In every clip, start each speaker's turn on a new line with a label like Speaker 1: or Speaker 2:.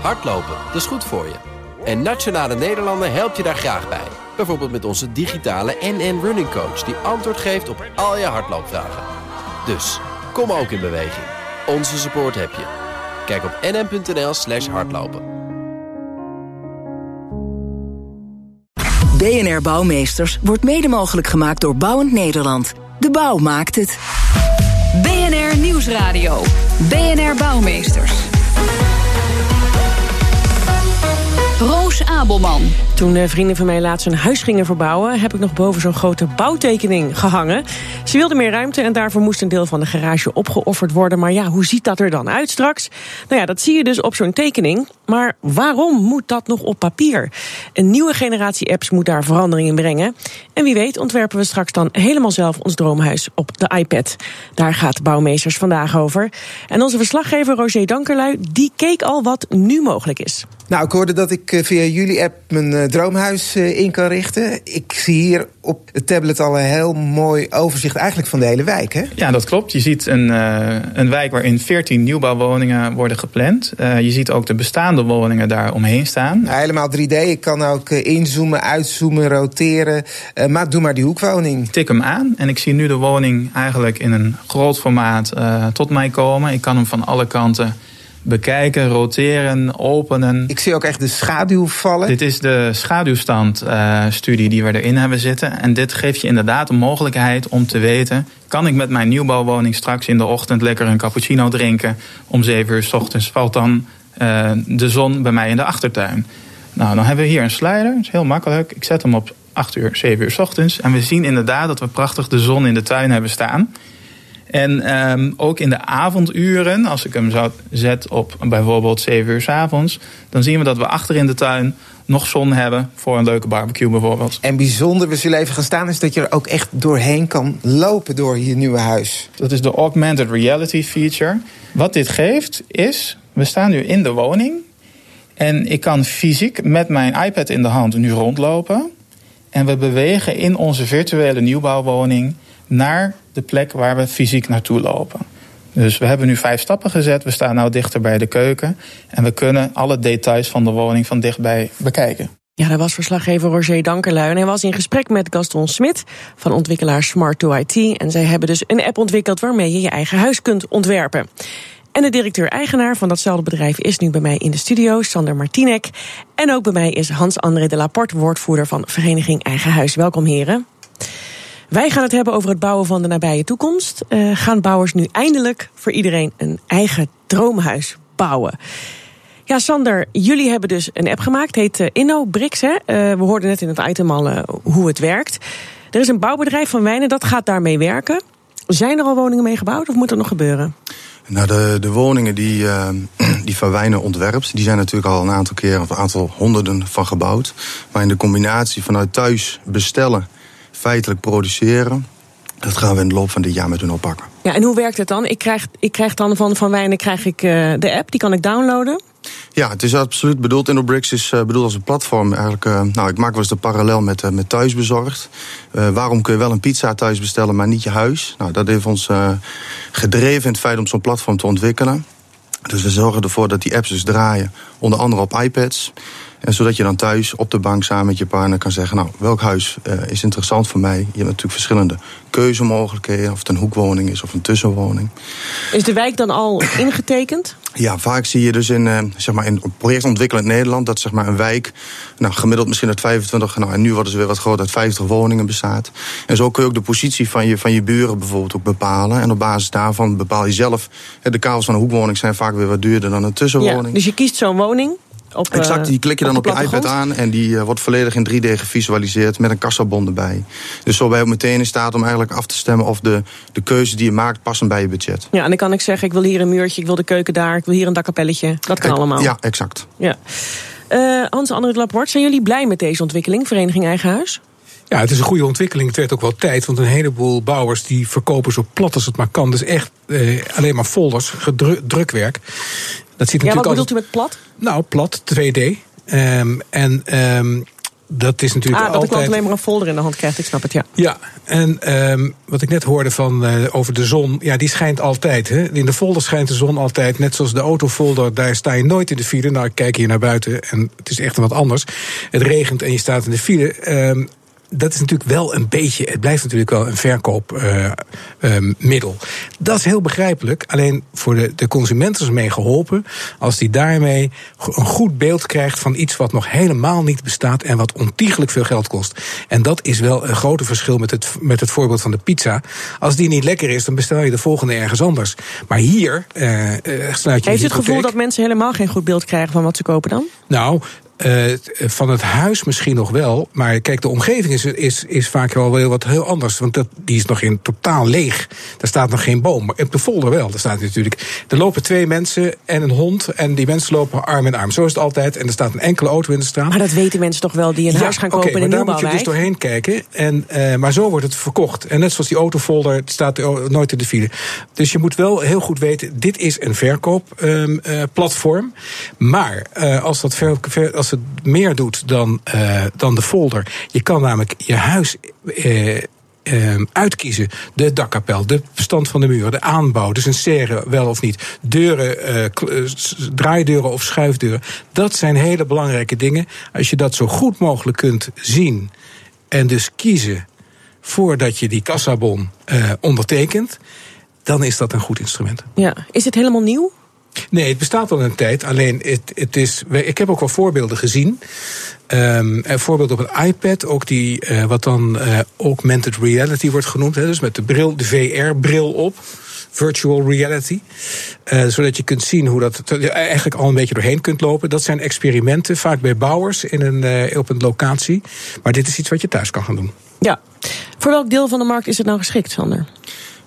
Speaker 1: Hardlopen, dat is goed voor je. En Nationale Nederlanden helpt je daar graag bij. Bijvoorbeeld met onze digitale NN Running Coach... die antwoord geeft op al je hardloopvragen. Dus, kom ook in beweging. Onze support heb je. Kijk op nn.nl slash hardlopen.
Speaker 2: BNR Bouwmeesters wordt mede mogelijk gemaakt door Bouwend Nederland. De bouw maakt het.
Speaker 3: BNR Nieuwsradio. BNR Bouwmeesters. Abelman.
Speaker 4: Toen vrienden van mij laatst een huis gingen verbouwen... heb ik nog boven zo'n grote bouwtekening gehangen. Ze wilden meer ruimte en daarvoor moest een deel van de garage opgeofferd worden. Maar ja, hoe ziet dat er dan uit straks? Nou ja, dat zie je dus op zo'n tekening. Maar waarom moet dat nog op papier? Een nieuwe generatie apps moet daar verandering in brengen. En wie weet ontwerpen we straks dan helemaal zelf ons droomhuis op de iPad. Daar gaat Bouwmeesters vandaag over. En onze verslaggever Roger Dankerlui, die keek al wat nu mogelijk is.
Speaker 5: Nou, ik hoorde dat ik eh, via jullie app mijn eh, droomhuis eh, in kan richten. Ik zie hier op het tablet al een heel mooi overzicht eigenlijk van de hele wijk, hè?
Speaker 6: Ja, dat klopt. Je ziet een, een wijk waarin 14 nieuwbouwwoningen worden gepland. je ziet ook de bestaande woningen daar omheen staan.
Speaker 5: Nou, helemaal 3D. Ik kan ook inzoomen, uitzoomen, roteren. maar doe maar die hoekwoning.
Speaker 6: Tik hem aan en ik zie nu de woning eigenlijk in een groot formaat tot mij komen. Ik kan hem van alle kanten bekijken, roteren, openen.
Speaker 5: Ik zie ook echt de schaduw vallen.
Speaker 6: Dit is de schaduwstandstudie uh, die we erin hebben zitten. En dit geeft je inderdaad de mogelijkheid om te weten... kan ik met mijn nieuwbouwwoning straks in de ochtend lekker een cappuccino drinken... om 7 uur s ochtends valt dan uh, de zon bij mij in de achtertuin. Nou, dan hebben we hier een slider, dat is heel makkelijk. Ik zet hem op 8 uur, 7 uur s ochtends. En we zien inderdaad dat we prachtig de zon in de tuin hebben staan... En um, ook in de avonduren, als ik hem zo zet op bijvoorbeeld 7 uur s avonds, dan zien we dat we achter in de tuin nog zon hebben voor een leuke barbecue bijvoorbeeld.
Speaker 5: En bijzonder, we zullen even gaan staan, is dat je er ook echt doorheen kan lopen door je nieuwe huis.
Speaker 6: Dat is de augmented reality feature. Wat dit geeft is, we staan nu in de woning en ik kan fysiek met mijn iPad in de hand nu rondlopen. En we bewegen in onze virtuele nieuwbouwwoning naar de plek waar we fysiek naartoe lopen. Dus we hebben nu vijf stappen gezet. We staan nu dichter bij de keuken. En we kunnen alle details van de woning van dichtbij bekijken.
Speaker 4: Ja, dat was verslaggever Roger Dankerlui. En hij was in gesprek met Gaston Smit van ontwikkelaar Smart 2 IT. En zij hebben dus een app ontwikkeld waarmee je je eigen huis kunt ontwerpen. En de directeur-eigenaar van datzelfde bedrijf is nu bij mij in de studio, Sander Martinek. En ook bij mij is Hans-André de Laporte, woordvoerder van Vereniging Eigen Huis. Welkom, heren. Wij gaan het hebben over het bouwen van de nabije toekomst. Uh, gaan bouwers nu eindelijk voor iedereen een eigen droomhuis bouwen? Ja, Sander, jullie hebben dus een app gemaakt, heet uh, InnoBricks. Hè? Uh, we hoorden net in het item al hoe het werkt. Er is een bouwbedrijf van Wijnen dat gaat daarmee werken. Zijn er al woningen mee gebouwd of moet er nog gebeuren?
Speaker 7: Nou, de, de woningen die, uh, die Van Wijnen ontwerpt, die zijn natuurlijk al een aantal keer, of een aantal honderden van gebouwd. Maar in de combinatie vanuit thuis bestellen feitelijk produceren. Dat gaan we in de loop van dit jaar met hun oppakken.
Speaker 4: Ja, en hoe werkt het dan? Ik krijg, ik krijg dan van Van Wijnen krijg ik, uh, de app, die kan ik downloaden.
Speaker 7: Ja, het is absoluut bedoeld. InnoBricks is uh, bedoeld als een platform. Eigenlijk, uh, nou, ik maak wel eens de parallel met, uh, met thuisbezorgd. waarom kun je wel een pizza thuis bestellen, maar niet je huis? Nou, dat heeft ons gedreven in het feit om zo'n platform te ontwikkelen. Dus we zorgen ervoor dat die apps dus draaien, onder andere op iPads. En zodat je dan thuis op de bank samen met je partner kan zeggen: Nou, welk huis uh, is interessant voor mij? Je hebt natuurlijk verschillende keuzemogelijkheden, of het een hoekwoning is of een tussenwoning.
Speaker 4: Is de wijk dan al ingetekend?
Speaker 7: Ja, vaak zie je dus in, uh, zeg maar in projectontwikkelend Nederland dat zeg maar een wijk, nou, gemiddeld misschien uit 25, nou, en nu worden ze weer wat groter, uit 50 woningen bestaat. En zo kun je ook de positie van je, van je buren bijvoorbeeld ook bepalen. En op basis daarvan bepaal je zelf. De kavels van een hoekwoning zijn vaak weer wat duurder dan een tussenwoning.
Speaker 4: Ja, dus je kiest zo'n woning op,
Speaker 7: exact, die klik je dan op, op je iPad aan en die uh, wordt volledig in 3D gevisualiseerd met een kassabon erbij. Dus zo ben je ook meteen in staat om eigenlijk af te stemmen of de, de keuzes die je maakt passen bij je budget.
Speaker 4: Ja, en dan kan ik zeggen, ik wil hier een muurtje, ik wil de keuken daar, ik wil hier een dakkapelletje. Dat kan allemaal.
Speaker 7: Ja, exact.
Speaker 4: Ja. Uh, Hans André Laporte, zijn jullie blij met deze ontwikkeling, Vereniging Eigen Huis?
Speaker 8: Ja, het is een goede ontwikkeling. Het werd ook wel tijd, want een heleboel bouwers die verkopen zo plat als het maar kan. Dus echt eh, alleen maar folders, drukwerk.
Speaker 4: Dat ziet ja, wat bedoelt u met plat?
Speaker 8: Nou, plat, 2D. Um, en um, dat is natuurlijk
Speaker 4: ah, dat
Speaker 8: altijd...
Speaker 4: ik alleen maar een folder in de hand krijgt, ik snap het, ja.
Speaker 8: Ja, en um, wat ik net hoorde van, uh, over de zon, ja, die schijnt altijd. Hè? In de folder schijnt de zon altijd, net zoals de autofolder, daar sta je nooit in de file. Nou, ik kijk hier naar buiten en het is echt wat anders. Het regent en je staat in de file. Um, dat is natuurlijk wel een beetje, het blijft natuurlijk wel een verkoopmiddel. Uh, uh, dat is heel begrijpelijk. Alleen voor de, de consument is mee geholpen als die daarmee een goed beeld krijgt van iets wat nog helemaal niet bestaat en wat ontiegelijk veel geld kost. En dat is wel een grote verschil met het, met het voorbeeld van de pizza. Als die niet lekker is, dan bestel je de volgende ergens anders. Maar hier uh, sluit je.
Speaker 4: Heeft u het gevoel dat mensen helemaal geen goed beeld krijgen van wat ze kopen dan?
Speaker 8: Nou, uh, van het huis misschien nog wel. Maar kijk, de omgeving is, is, is vaak wel heel wat heel anders. Want dat, die is nog in totaal leeg. Daar staat nog geen boom. Maar op de folder wel. Daar staat natuurlijk. Er lopen twee mensen en een hond. En die mensen lopen arm in arm. Zo is het altijd. En er staat een enkele auto in de straat.
Speaker 4: Maar dat weten mensen toch wel die een ja, huis gaan kopen
Speaker 8: okay,
Speaker 4: in een
Speaker 8: maar daar moet je dus doorheen kijken. En, uh, maar zo wordt het verkocht. En net zoals die autofolder, staat nooit in de file. Dus je moet wel heel goed weten, dit is een verkoopplatform. Um, uh, maar als dat ver, ver, als het meer doet dan, uh, dan de folder. Je kan namelijk je huis. Uh, uh, uitkiezen. De dakkapel, de bestand van de muur, de aanbouw, dus een serre wel of niet. Deuren, uh, draaideuren of schuifdeuren. Dat zijn hele belangrijke dingen. Als je dat zo goed mogelijk kunt zien en dus kiezen voordat je die kassabon uh, ondertekent, dan is dat een goed instrument.
Speaker 4: Ja, is het helemaal nieuw?
Speaker 8: Nee, het bestaat al een tijd. Alleen, het, het is, ik heb ook wel voorbeelden gezien. Um, een voorbeeld op een iPad, ook die, uh, wat dan uh, augmented reality wordt genoemd. Hè, dus met de bril, de VR-bril op. Virtual reality. Uh, zodat je kunt zien hoe dat eigenlijk al een beetje doorheen kunt lopen. Dat zijn experimenten, vaak bij bouwers in een, op een locatie. Maar dit is iets wat je thuis kan gaan doen.
Speaker 4: Ja. Voor welk deel van de markt is het nou geschikt, Sander?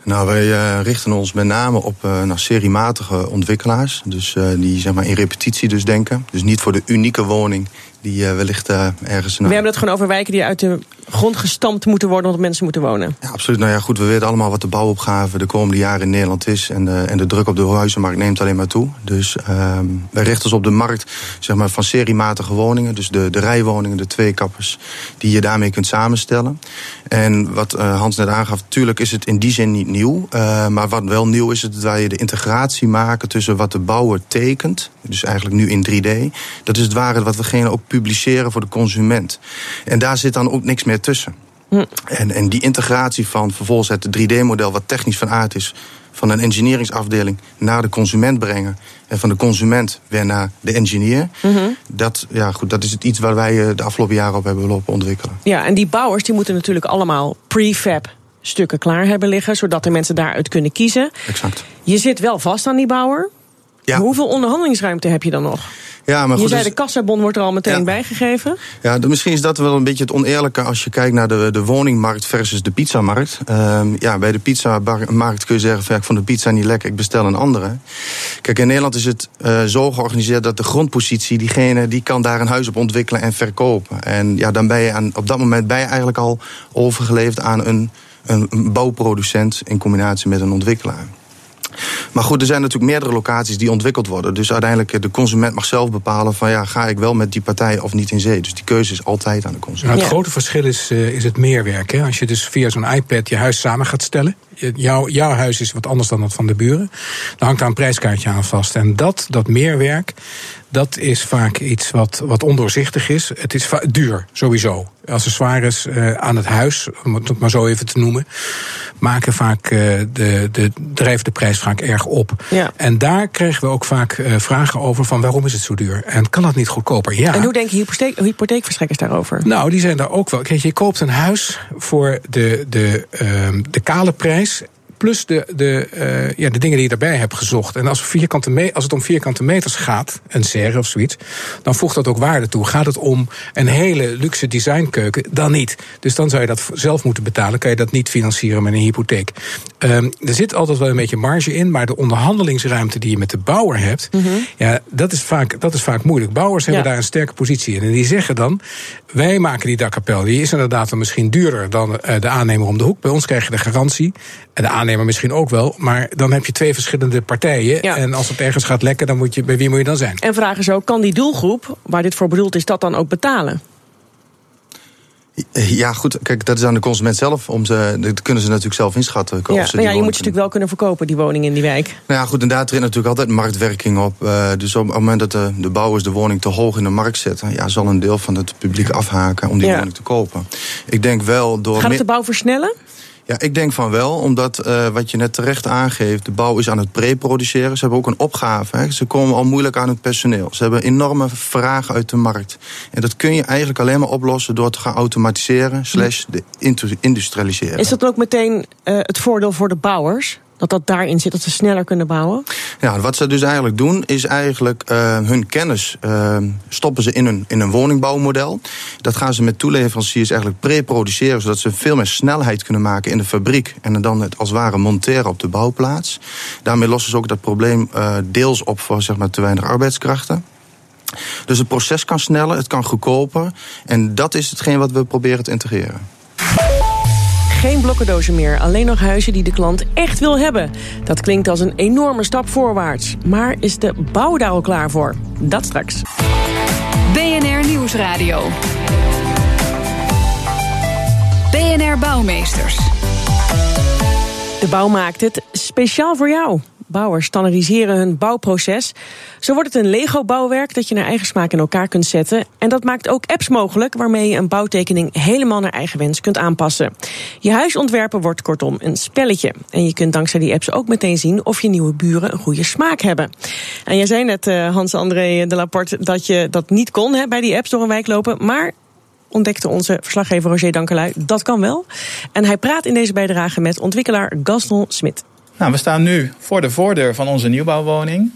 Speaker 7: Nou, wij uh, richten ons met name op uh, nou, seriematige ontwikkelaars. Dus uh, die zeg maar in repetitie dus denken. Dus niet voor de unieke woning die wellicht ergens...
Speaker 4: We hebben het gewoon over wijken die uit de grond gestampt moeten worden... omdat mensen moeten wonen.
Speaker 7: Ja, absoluut. Nou ja, goed, we weten allemaal wat de bouwopgave de komende jaren in Nederland is. En de, en de druk op de huizenmarkt neemt alleen maar toe. Dus ehm, wij richten ons op de markt zeg maar, van seriematige woningen. Dus de, de rijwoningen, de tweekappers, die je daarmee kunt samenstellen. En wat Hans net aangaf, natuurlijk is het in die zin niet nieuw. Uh, maar wat wel nieuw is, het waar je de integratie maken tussen wat de bouwer tekent. Dus eigenlijk nu in 3D. Dat is het ware wat we ook publiceren voor de consument. En daar zit dan ook niks meer tussen. Hm. En, en die integratie van vervolgens het 3D-model, wat technisch van aard is, van een engineeringsafdeling naar de consument brengen. En van de consument weer naar de engineer. Mm -hmm. dat, ja, goed, dat is het iets waar wij de afgelopen jaren op hebben lopen ontwikkelen.
Speaker 4: Ja, en die bouwers die moeten natuurlijk allemaal prefab stukken klaar hebben liggen, zodat de mensen daaruit kunnen kiezen.
Speaker 7: Exact.
Speaker 4: Je zit wel vast aan die bouwer.
Speaker 7: Ja.
Speaker 4: Hoeveel onderhandelingsruimte heb je dan nog?
Speaker 7: Ja, maar goed,
Speaker 4: je zei
Speaker 7: dus,
Speaker 4: de kassabon wordt er al meteen
Speaker 7: ja.
Speaker 4: bijgegeven.
Speaker 7: Ja, misschien is dat wel een beetje het oneerlijke als je kijkt naar de, de woningmarkt versus de pizzamarkt. Um, ja, bij de pizzamarkt kun je zeggen: van, ja, ik vond de pizza niet lekker, ik bestel een andere. Kijk, in Nederland is het uh, zo georganiseerd dat de grondpositie, diegene die kan daar een huis op ontwikkelen en verkopen. En ja, dan ben je aan, op dat moment ben je eigenlijk al overgeleverd aan een, een bouwproducent in combinatie met een ontwikkelaar. Maar goed, er zijn natuurlijk meerdere locaties die ontwikkeld worden. Dus uiteindelijk de consument mag zelf bepalen van ja, ga ik wel met die partij of niet in zee. Dus die keuze is altijd aan de consument.
Speaker 8: Nou, het grote verschil is, uh, is het meerwerk. Hè? Als je dus via zo'n iPad je huis samen gaat stellen. Jouw, jouw huis is wat anders dan dat van de buren. Dan hangt daar een prijskaartje aan vast. En dat, dat meerwerk, dat is vaak iets wat, wat ondoorzichtig is. Het is duur, sowieso. Accessoires uh, aan het huis, om het maar zo even te noemen, maken vaak uh, de, de, drijven de prijs vaak erg op.
Speaker 4: Ja.
Speaker 8: En daar kregen we ook vaak uh, vragen over van waarom is het zo duur? En kan dat niet goedkoper? Ja.
Speaker 4: En hoe denken hypotheek, hypotheekverstrekkers daarover?
Speaker 8: Nou, die zijn daar ook wel. Kijk, je koopt een huis voor de, de, uh, de kale prijs plus de, de, uh, ja, de dingen die je daarbij hebt gezocht. En als, vierkante me als het om vierkante meters gaat, een serre of zoiets, dan voegt dat ook waarde toe. Gaat het om een hele luxe designkeuken, dan niet. Dus dan zou je dat zelf moeten betalen. Kan je dat niet financieren met een hypotheek. Um, er zit altijd wel een beetje marge in, maar de onderhandelingsruimte die je met de bouwer hebt, mm -hmm. ja, dat is, vaak, dat is vaak moeilijk. Bouwers hebben daar een sterke positie in. En die zeggen dan: wij maken die dakkapel. Die is inderdaad dan misschien duurder dan uh, de aannemer om de hoek. Bij ons krijg je de garantie. En de aannemer misschien ook wel. Maar dan heb je twee verschillende partijen.
Speaker 4: Ja.
Speaker 8: En als het ergens gaat lekken, dan moet je, bij wie moet je dan zijn?
Speaker 4: En vragen ze ook: kan die doelgroep, waar dit voor bedoeld is, dat dan ook betalen?
Speaker 7: Ja, goed. Kijk, dat is aan de consument zelf. Om ze, dat kunnen ze natuurlijk zelf inschatten.
Speaker 4: Ja, maar ja, je moet je natuurlijk wel kunnen verkopen, die woning in die wijk.
Speaker 7: Nou ja, goed. En daar treedt natuurlijk altijd marktwerking op. Uh, dus op het moment dat de, de bouwers de woning te hoog in de markt zetten... Ja, zal een deel van het publiek afhaken om die woning te kopen. Ik denk wel door...
Speaker 4: Gaat het de bouw versnellen?
Speaker 7: Ja, ik denk van wel, omdat uh, wat je net terecht aangeeft, de bouw is aan het pre-produceren. Ze hebben ook een opgave. Hè. Ze komen al moeilijk aan het personeel. Ze hebben enorme vragen uit de markt. En dat kun je eigenlijk alleen maar oplossen door te gaan automatiseren, slash industrialiseren.
Speaker 4: Is dat ook meteen uh, het voordeel voor de bouwers? Dat dat daarin zit, dat ze sneller kunnen bouwen?
Speaker 7: Ja, wat ze dus eigenlijk doen, is eigenlijk uh, hun kennis uh, stoppen ze in een, in een woningbouwmodel. Dat gaan ze met toeleveranciers eigenlijk pre-produceren, zodat ze veel meer snelheid kunnen maken in de fabriek. En dan het als het ware monteren op de bouwplaats. Daarmee lossen ze ook dat probleem uh, deels op voor zeg maar, te weinig arbeidskrachten. Dus het proces kan sneller, het kan goedkoper. En dat is hetgeen wat we proberen te integreren.
Speaker 4: Geen blokkendozen meer, alleen nog huizen die de klant echt wil hebben. Dat klinkt als een enorme stap voorwaarts. Maar is de bouw daar al klaar voor? Dat straks.
Speaker 3: BNR Nieuwsradio. BNR Bouwmeesters.
Speaker 4: De bouw maakt het speciaal voor jou. Bouwers standaardiseren hun bouwproces. Zo wordt het een Lego-bouwwerk dat je naar eigen smaak in elkaar kunt zetten. En dat maakt ook apps mogelijk waarmee je een bouwtekening helemaal naar eigen wens kunt aanpassen. Je huis ontwerpen wordt kortom een spelletje. En je kunt dankzij die apps ook meteen zien of je nieuwe buren een goede smaak hebben. En jij zei net, uh, Hans-André de Laporte, dat je dat niet kon hè, bij die apps door een wijk lopen. Maar ontdekte onze verslaggever Roger Dankelui. Dat kan wel. En hij praat in deze bijdrage met ontwikkelaar Gaston Smit.
Speaker 6: Nou, we staan nu voor de voordeur van onze nieuwbouwwoning.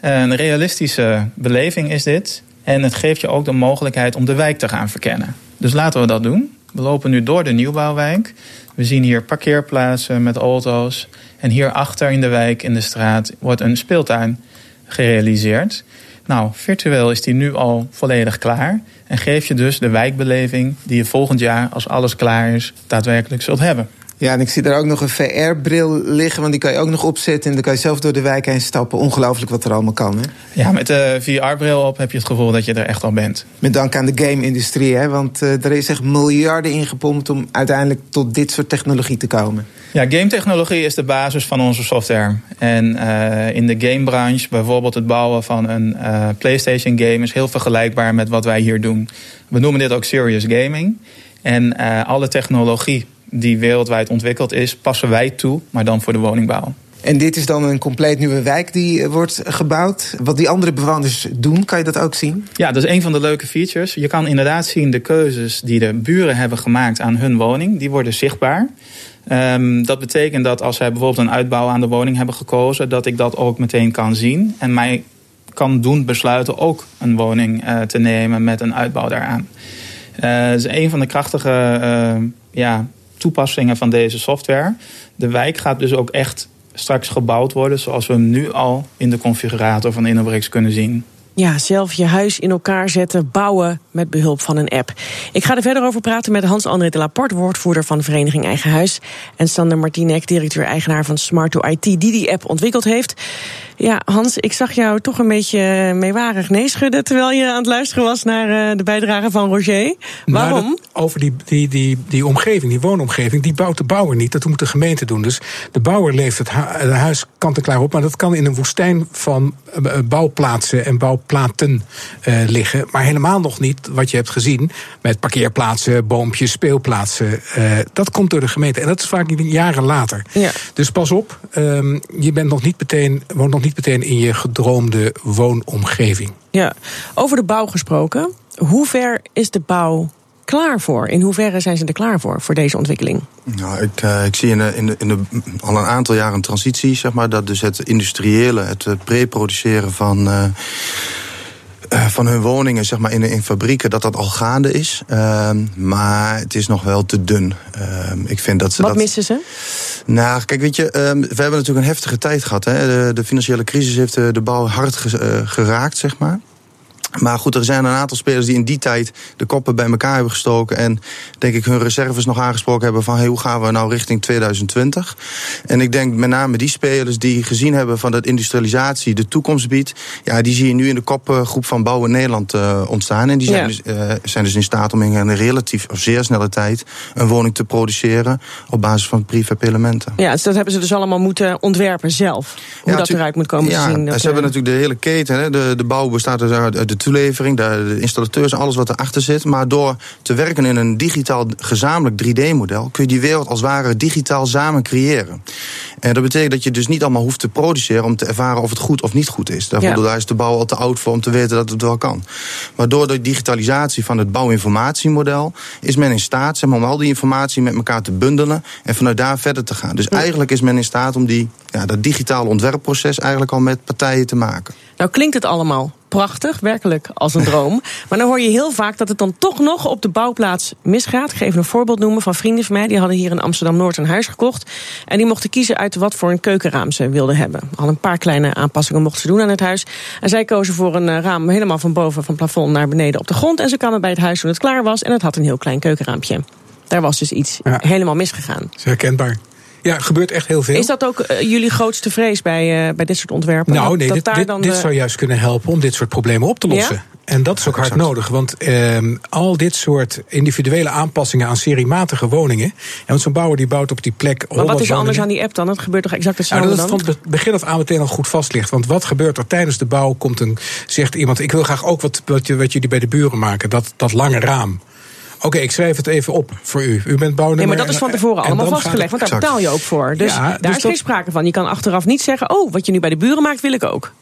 Speaker 6: Een realistische beleving is dit. En het geeft je ook de mogelijkheid om de wijk te gaan verkennen. Dus laten we dat doen. We lopen nu door de nieuwbouwwijk. We zien hier parkeerplaatsen met auto's. En hierachter in de wijk, in de straat, wordt een speeltuin gerealiseerd. Nou, virtueel is die nu al volledig klaar. En geef je dus de wijkbeleving die je volgend jaar, als alles klaar is, daadwerkelijk zult hebben.
Speaker 5: Ja, en ik zie daar ook nog een VR-bril liggen, want die kan je ook nog opzetten en dan kan je zelf door de wijk heen stappen. Ongelooflijk wat er allemaal kan. Hè?
Speaker 6: Ja, met de VR-bril op heb je het gevoel dat je er echt al bent.
Speaker 5: Met dank aan de game-industrie, hè? want uh, er is echt miljarden ingepompt om uiteindelijk tot dit soort technologie te komen.
Speaker 6: Ja, game-technologie is de basis van onze software. En uh, in de gamebranche, bijvoorbeeld het bouwen van een uh, PlayStation-game, is heel vergelijkbaar met wat wij hier doen. We noemen dit ook serious gaming. En alle technologie die wereldwijd ontwikkeld is, passen wij toe, maar dan voor de woningbouw.
Speaker 5: En dit is dan een compleet nieuwe wijk die eh, wordt gebouwd. Wat die andere bewoners doen, kan je dat ook zien?
Speaker 6: Ja, dat is een van de leuke features. Je kan inderdaad zien de keuzes die de buren hebben gemaakt aan hun woning. Die worden zichtbaar. Um, dat betekent dat als zij bijvoorbeeld een uitbouw aan de woning hebben gekozen, dat ik dat ook meteen kan zien. En mij kan doen besluiten ook een woning uh, te nemen met een uitbouw daaraan. Uh, dat is een van de krachtige uh, ja, toepassingen van deze software. De wijk gaat dus ook echt straks gebouwd worden zoals we hem nu al in de configurator van Innobrix kunnen zien.
Speaker 4: Ja, zelf je huis in elkaar zetten, bouwen met behulp van een app. Ik ga er verder over praten met Hans-André de Laporte, woordvoerder van Vereniging Eigen Huis. En Sander Martinek, directeur-eigenaar van Smart2IT, die die app ontwikkeld heeft. Ja, Hans, ik zag jou toch een beetje meewarig nee schudden terwijl je aan het luisteren was naar eh, de bijdrage van Roger. Waarom? Nou,
Speaker 8: over die, die, die, die omgeving, die woonomgeving, die bouwt de bouwer niet. Dat moet de gemeente doen. Dus de bouwer leeft het huis kant-en-klaar op, maar dat kan in een woestijn van eh, bouwplaatsen en bouwplaten uh, liggen. Maar helemaal nog niet wat je hebt gezien met parkeerplaatsen, boompjes, speelplaatsen. Uh, dat komt door de gemeente. En dat is vaak jaren later. Ja. Dus pas op, um, je bent nog niet meteen, woont nog niet meteen in je gedroomde woonomgeving.
Speaker 4: Ja, over de bouw gesproken. Hoe ver is de bouw klaar voor? In hoeverre zijn ze er klaar voor, voor deze ontwikkeling?
Speaker 7: Nou, ik, uh, ik zie in, de, in, de, in de, al een aantal jaren een transitie, zeg maar, dat dus het industriële, het pre-produceren van. Uh, van hun woningen zeg maar, in, in fabrieken, dat dat al gaande is. Uh, maar het is nog wel te dun. Uh, ik vind dat ze
Speaker 4: Wat
Speaker 7: dat...
Speaker 4: missen ze?
Speaker 7: Nou, kijk, weet je, uh, we hebben natuurlijk een heftige tijd gehad. Hè. De, de financiële crisis heeft de, de bouw hard ge, geraakt, zeg maar. Maar goed, er zijn een aantal spelers die in die tijd de koppen bij elkaar hebben gestoken. En denk ik hun reserves nog aangesproken hebben van hey, hoe gaan we nou richting 2020. En ik denk met name die spelers die gezien hebben van dat industrialisatie de toekomst biedt. Ja, die zie je nu in de kopgroep van Bouwen Nederland uh, ontstaan. En die zijn, ja. dus, uh, zijn dus in staat om in een relatief of zeer snelle tijd een woning te produceren op basis van prefab elementen.
Speaker 4: Ja, dus dat hebben ze dus allemaal moeten ontwerpen zelf. Hoe ja, dat eruit moet komen
Speaker 7: ja,
Speaker 4: te zien.
Speaker 7: Dat, ze hebben natuurlijk de hele keten. Hè. De, de bouw bestaat dus uit de toelevering, de, de installateurs, alles wat erachter zit. Maar door te werken in een digitaal gezamenlijk 3D-model kun je die wereld als het ware digitaal samen creëren. En dat betekent dat je dus niet allemaal hoeft te produceren om te ervaren of het goed of niet goed is. Daarvoor ja. daar is de bouw al te oud voor om te weten dat het wel kan. Maar door de digitalisatie van het bouwinformatiemodel is men in staat zeg maar, om al die informatie met elkaar te bundelen en vanuit daar verder te gaan. Dus ja. eigenlijk is men in staat om die, ja, dat digitale ontwerpproces eigenlijk al met partijen te maken.
Speaker 4: Nou klinkt het allemaal prachtig, werkelijk als een droom. maar dan hoor je heel vaak dat het dan toch nog op de bouwplaats misgaat. Ik ga even een voorbeeld noemen van vrienden van mij. Die hadden hier in Amsterdam-Noord een huis gekocht. En die mochten kiezen uit wat voor een keukenraam ze wilden hebben. Al een paar kleine aanpassingen mochten ze doen aan het huis. En zij kozen voor een raam helemaal van boven, van plafond naar beneden op de grond. En ze kwamen bij het huis toen het klaar was. En het had een heel klein keukenraampje. Daar was dus iets ja. helemaal misgegaan.
Speaker 8: Dat is herkenbaar. Ja, gebeurt echt heel veel.
Speaker 4: Is dat ook uh, jullie grootste vrees bij, uh, bij dit soort ontwerpen?
Speaker 8: Nou, nee,
Speaker 4: dat
Speaker 8: dit, dit,
Speaker 4: dan
Speaker 8: dit
Speaker 4: de...
Speaker 8: zou juist kunnen helpen om dit soort problemen op te lossen.
Speaker 4: Ja?
Speaker 8: En dat is ook hard nodig, want eh, al dit soort individuele aanpassingen aan seriematige woningen. En want zo'n bouwer die bouwt op die plek.
Speaker 4: Maar wat is er anders aan die app dan? Het gebeurt toch exact hetzelfde?
Speaker 8: Nou, dat het van het begin af aan meteen al goed vast ligt. Want wat gebeurt er tijdens de bouw? Komt een, zegt iemand: Ik wil graag ook wat, wat, wat jullie bij de buren maken, dat, dat lange raam. Oké, okay, ik schrijf het even op voor u. U bent bouwnemer.
Speaker 4: Nee, maar dat is van tevoren allemaal vastgelegd, want daar betaal je ook voor. Dus
Speaker 8: ja,
Speaker 4: daar
Speaker 8: dus
Speaker 4: is geen
Speaker 8: dat...
Speaker 4: sprake van. Je kan achteraf niet zeggen, oh, wat je nu bij de buren maakt, wil ik ook.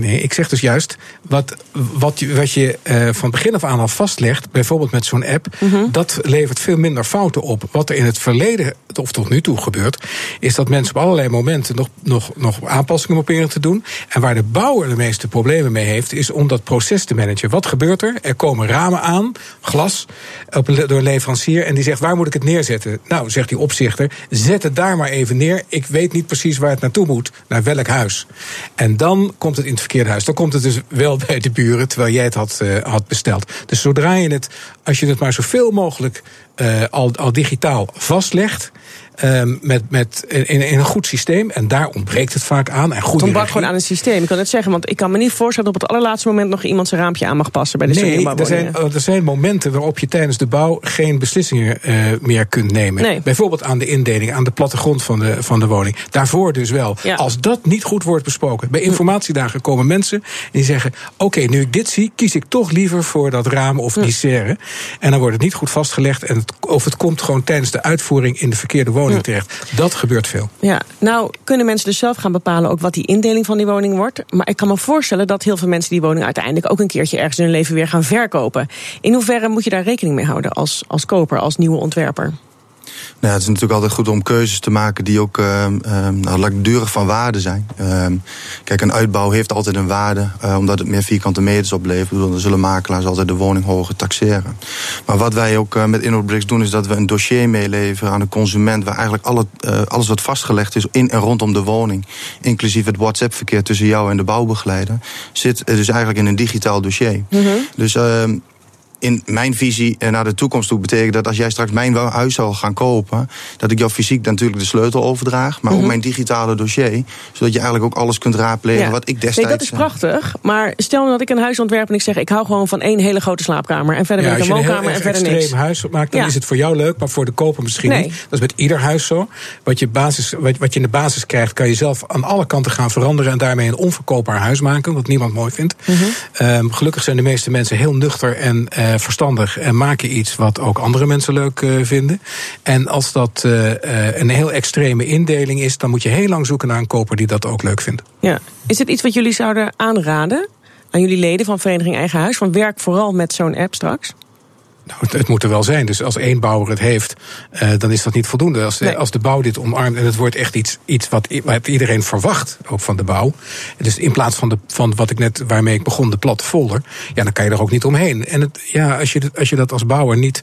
Speaker 8: Nee, ik zeg dus juist, wat, wat je, wat je uh, van begin af aan al vastlegt, bijvoorbeeld met zo'n app, mm -hmm. dat levert veel minder fouten op. Wat er in het verleden, of tot nu toe gebeurt, is dat mensen op allerlei momenten nog, nog, nog aanpassingen proberen te doen. En waar de bouwer de meeste problemen mee heeft, is om dat proces te managen. Wat gebeurt er? Er komen ramen aan, glas, op door een leverancier, en die zegt, waar moet ik het neerzetten? Nou, zegt die opzichter, zet het daar maar even neer. Ik weet niet precies waar het naartoe moet, naar welk huis. En dan komt het in het verkeerde huis. Dan komt het dus wel bij de buren, terwijl jij het had, uh, had besteld. Dus zodra je het, als je het maar zoveel mogelijk uh, al, al digitaal vastlegt. Um, met, met, in, in, een goed systeem. En daar ontbreekt het vaak aan. En
Speaker 4: het ontbrak gewoon aan een systeem. Ik kan het zeggen, want ik kan me niet voorstellen dat op het allerlaatste moment nog iemand zijn raampje aan mag passen bij de
Speaker 8: Nee, er zijn, er zijn momenten waarop je tijdens de bouw geen beslissingen uh, meer kunt nemen.
Speaker 4: Nee.
Speaker 8: Bijvoorbeeld aan de indeling, aan de plattegrond van de, van de woning. Daarvoor dus wel.
Speaker 4: Ja.
Speaker 8: Als dat niet goed wordt besproken. Bij informatiedagen komen mensen en die zeggen: Oké, okay, nu ik dit zie, kies ik toch liever voor dat raam of die serre. En dan wordt het niet goed vastgelegd. En het, of het komt gewoon tijdens de uitvoering in de verkeerde woning terecht. Dat gebeurt veel.
Speaker 4: Ja, nou kunnen mensen dus zelf gaan bepalen ook wat die indeling van die woning wordt. Maar ik kan me voorstellen dat heel veel mensen die woning uiteindelijk ook een keertje ergens in hun leven weer gaan verkopen. In hoeverre moet je daar rekening mee houden als, als koper, als nieuwe ontwerper?
Speaker 7: Nou, het is natuurlijk altijd goed om keuzes te maken die ook uh, langdurig van waarde zijn. Uh, kijk, een uitbouw heeft altijd een waarde, uh, omdat het meer vierkante meters oplevert. Dan zullen makelaars altijd de woning hoger taxeren. Maar wat wij ook uh, met InnoBricks doen, is dat we een dossier meeleveren aan de consument, waar eigenlijk alle, uh, alles wat vastgelegd is in en rondom de woning, inclusief het WhatsApp-verkeer tussen jou en de bouwbegeleider, zit dus eigenlijk in een digitaal dossier.
Speaker 4: Mm -hmm.
Speaker 7: Dus in mijn visie naar de toekomst toe betekent dat als jij straks mijn huis zal gaan kopen, dat ik jou fysiek natuurlijk de sleutel overdraag, maar mm -hmm. ook mijn digitale dossier, zodat je eigenlijk ook alles kunt raadplegen ja. wat ik destijds.
Speaker 4: Nee, dat is prachtig. Maar stel dat ik een huis ontwerp en ik zeg ik hou gewoon van één hele grote slaapkamer en verder
Speaker 8: ja,
Speaker 4: met een woonkamer
Speaker 8: een
Speaker 4: en verder niks.
Speaker 8: Als je een huis maakt, dan
Speaker 4: Ja.
Speaker 8: is het voor jou leuk, maar voor de koper misschien
Speaker 4: Nee.
Speaker 8: niet. Dat is met ieder huis zo. Wat je, basis, wat, wat je in de basis krijgt, kan je zelf aan alle kanten gaan veranderen en daarmee een onverkoopbaar huis maken, wat niemand mooi vindt.
Speaker 4: Mhm.
Speaker 8: Ehm, gelukkig zijn de meeste mensen heel nuchter en eh, verstandig en maken iets wat ook andere mensen leuk eh, vinden. En als dat eh, eh, een heel extreme indeling is, dan moet je heel lang zoeken naar een koper die dat ook leuk vindt.
Speaker 4: Ja. Is het iets wat jullie zouden aanraden aan jullie leden van Vereniging Eigen Huis? Van werk vooral met zo'n app straks?
Speaker 8: Nou, het, het moet er wel zijn. Dus als één bouwer het heeft, uh, dan is dat niet voldoende. Als
Speaker 4: Nee.
Speaker 8: als de bouw dit omarmt en het wordt echt iets, iets wat, iedereen verwacht, ook van de bouw. Dus in plaats van, de, van wat ik net, waarmee ik begon, de platte folder, ja, dan kan je er ook niet omheen. En het, ja, als, je, als je dat als bouwer niet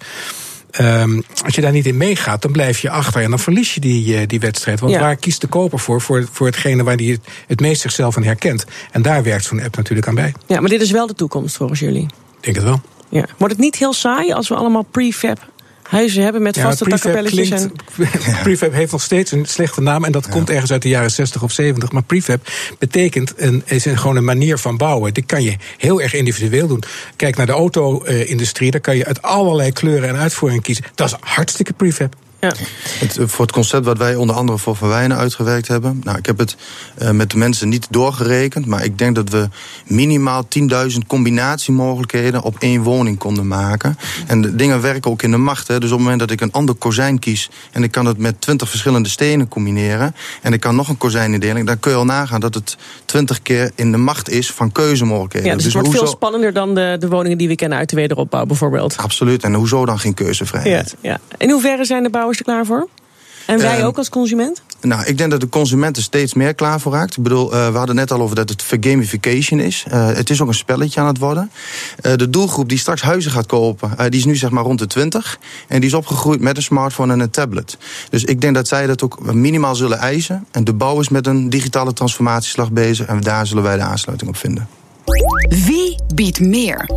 Speaker 8: ehm, als je daar niet in meegaat, dan blijf je achter en dan verlies je die, uh, die wedstrijd. Want
Speaker 4: Ja.
Speaker 8: waar kiest de koper voor? Voor, voor hetgene waar hij het, het meest zichzelf aan herkent. En daar werkt zo'n app natuurlijk aan bij.
Speaker 4: Ja, maar dit is wel de toekomst volgens jullie.
Speaker 8: Ik denk het wel.
Speaker 4: Ja. Wordt het niet heel saai als we allemaal prefab huizen hebben met vaste
Speaker 8: prefab
Speaker 4: takkapelletjes? En...
Speaker 8: Prefab heeft nog steeds een slechte naam. En dat komt ergens uit de jaren 60 of 70. Maar prefab betekent een, is een, gewoon een manier van bouwen. Die kan je heel erg individueel doen. Kijk naar de auto-industrie. Daar kan je uit allerlei kleuren en uitvoeringen kiezen. Dat is hartstikke prefab.
Speaker 4: Ja.
Speaker 7: Het, eh, voor het concept wat wij onder andere voor Van Wijnen uitgewerkt hebben. Nou, ik heb het eh, met de mensen niet doorgerekend. Maar ik denk dat we minimaal 10.000 combinatiemogelijkheden op één woning konden maken. En de dingen werken ook in de macht. Hè. Dus op het moment dat ik een ander kozijn kies. en ik kan het met 20 verschillende stenen combineren. en ik kan nog een kozijn indelen. dan kun je al nagaan dat het 20 keer in de macht is van keuzemogelijkheden.
Speaker 4: Ja, dus het wordt veel spannender dan de, de woningen die we kennen uit de wederopbouw bijvoorbeeld.
Speaker 7: Absoluut. En hoezo dan geen keuzevrijheid?
Speaker 4: ja. In hoeverre zijn de bouwers er klaar voor? En wij
Speaker 7: Ehm,
Speaker 4: ook als consument?
Speaker 7: Nou, ik denk dat de consument er steeds meer klaar voor raakt. Ik bedoel, eh, we hadden net al over dat het vergamification is. Eh, het is ook een spelletje aan het worden. Eh, de doelgroep die straks huizen gaat kopen, eh, die is nu zeg maar rond de 20. En die is opgegroeid met een smartphone en een tablet. Dus ik denk dat zij dat ook minimaal zullen eisen. En de bouw is met een digitale transformatieslag bezig. En daar zullen wij de aansluiting op vinden.
Speaker 3: Wie biedt meer?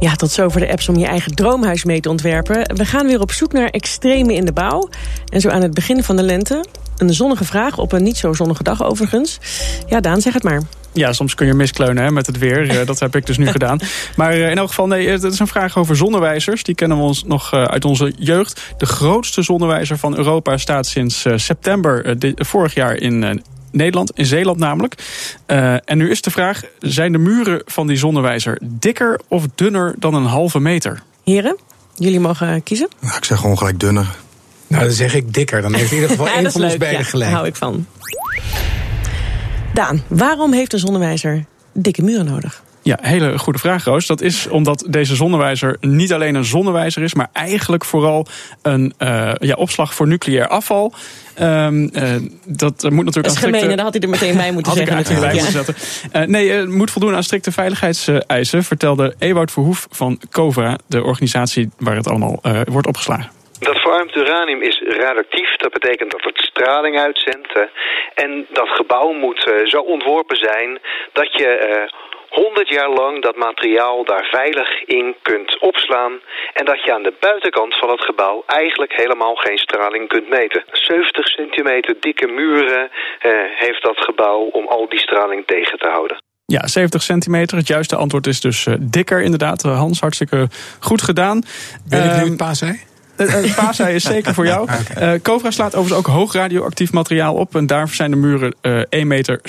Speaker 4: Ja, tot zover de apps om je eigen droomhuis mee te ontwerpen. We gaan weer op zoek naar extreme in de bouw. En zo aan het begin van de lente. Een zonnige vraag op een niet zo zonnige dag overigens. Ja, Daan, zeg het maar.
Speaker 9: Ja, soms kun je miskleunen hè, met het weer. Eh, dat heb ik dus nu gedaan. Maar eh, in elk geval, nee, het is een vraag over zonnewijzers. Die kennen we ons nog eh, uit onze jeugd. De grootste zonnewijzer van Europa staat sinds september vorig jaar in Nederland, in Zeeland namelijk. Eh, en nu is de vraag, zijn de muren van die zonnewijzer dikker of dunner dan een halve meter?
Speaker 4: Heren, jullie mogen kiezen.
Speaker 7: Nou, ik zeg gewoon gelijk dunner.
Speaker 8: Nou, dan zeg ik dikker. Dan heeft in ieder geval
Speaker 4: Ja,
Speaker 8: één
Speaker 4: dat is
Speaker 8: van ons
Speaker 4: leuk.
Speaker 8: beiden
Speaker 4: Ja,
Speaker 8: gelijk.
Speaker 4: Daar hou ik van. Daan, waarom heeft een zonnewijzer dikke muren nodig?
Speaker 9: Ja, hele goede vraag, Roos. Dat is omdat deze zonnewijzer niet alleen een zonnewijzer is, maar eigenlijk vooral een eh, ja, opslag voor nucleair afval. Ehm, eh, dat moet natuurlijk
Speaker 4: Dat is
Speaker 9: aan strikte-
Speaker 4: gemeen, daar had hij er meteen bij moeten zeggen
Speaker 9: bij moeten zetten. Eh, nee, het moet voldoen aan strikte veiligheidseisen, vertelde Ewout Verhoef van COVRA, de organisatie waar het allemaal eh, wordt opgeslagen.
Speaker 10: Dat verarmd uranium is radioactief. Dat betekent dat het straling uitzendt. eh, en dat gebouw moet eh, zo ontworpen zijn dat je eh 100 jaar lang dat materiaal daar veilig in kunt opslaan. En dat je aan de buitenkant van het gebouw eigenlijk helemaal geen straling kunt meten. 70 centimeter dikke muren eh, heeft dat gebouw om al die straling tegen te houden.
Speaker 9: Ja, 70 centimeter. Het juiste antwoord is dus eh, dikker inderdaad. Eh, Hans, hartstikke goed gedaan.
Speaker 8: Ben ik nu
Speaker 9: Ehm,
Speaker 8: het paasei?
Speaker 9: Het paasei is zeker voor jou. Eh Covra slaat overigens ook hoog radioactief materiaal op. En daar zijn de muren eh 1,70 meter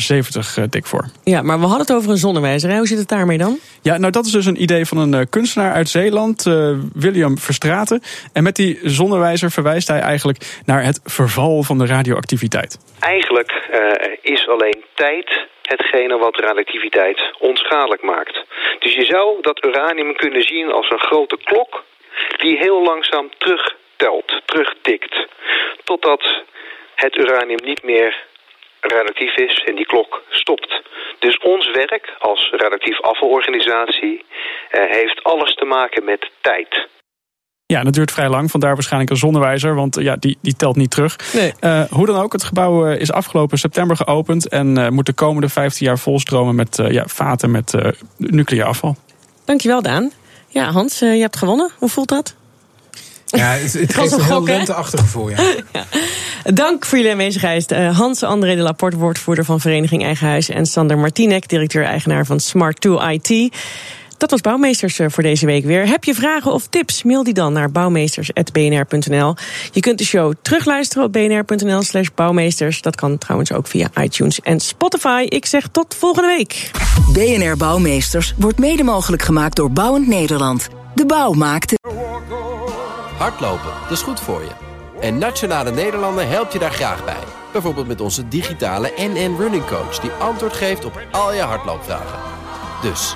Speaker 9: dik voor.
Speaker 4: Ja, maar we hadden het over een zonnewijzer. hè? Hoe zit het daarmee dan?
Speaker 9: Ja, nou dat is dus een idee van een eh, kunstenaar uit Zeeland, eh, William Verstraten. En met die zonnewijzer verwijst hij eigenlijk naar het verval van de radioactiviteit.
Speaker 10: Eigenlijk eh, is alleen tijd hetgene wat radioactiviteit onschadelijk maakt. Dus je zou dat uranium kunnen zien als een grote klok die heel langzaam terugtelt, terugtikt. Totdat het uranium niet meer radioactief is en die klok stopt. Dus ons werk als radioactief afvalorganisatie eh, heeft alles te maken met tijd.
Speaker 9: Ja, en dat duurt vrij lang, vandaar waarschijnlijk een zonnewijzer, want eh, ja, die, die telt niet terug.
Speaker 4: Nee.
Speaker 9: Eh, hoe dan ook, het gebouw eh, is afgelopen september geopend en eh, moet de komende 15 jaar volstromen met ja, vaten met eh, nucleair afval.
Speaker 4: Dankjewel, Daan. Ja, Hans, eh, je hebt gewonnen. Hoe voelt dat?
Speaker 8: Ja, het, geeft
Speaker 4: een
Speaker 8: een heel
Speaker 4: gok,
Speaker 8: lenteachtig gevoel, ja.
Speaker 4: Dank voor jullie aanwezigheid. Eh, Hans André de Laporte, woordvoerder van Vereniging Eigen Huis. En Sander Martinek, directeur-eigenaar van Smart2 IT. Dat was Bouwmeesters eh, voor deze week weer. Heb je vragen of tips? Mail die dan naar bouwmeesters.bnr.nl. Je kunt de show terugluisteren op bnr.nl slash bouwmeesters. Dat kan trouwens ook via iTunes en Spotify. Ik zeg tot volgende week.
Speaker 2: BNR Bouwmeesters wordt mede mogelijk gemaakt door Bouwend Nederland. De bouw maakt het.
Speaker 1: Hardlopen, dat is goed voor je. En Nationale Nederlanden helpt je daar graag bij. Bijvoorbeeld met onze digitale NN Running Coach... die antwoord geeft op al je hardloopvragen. Dus,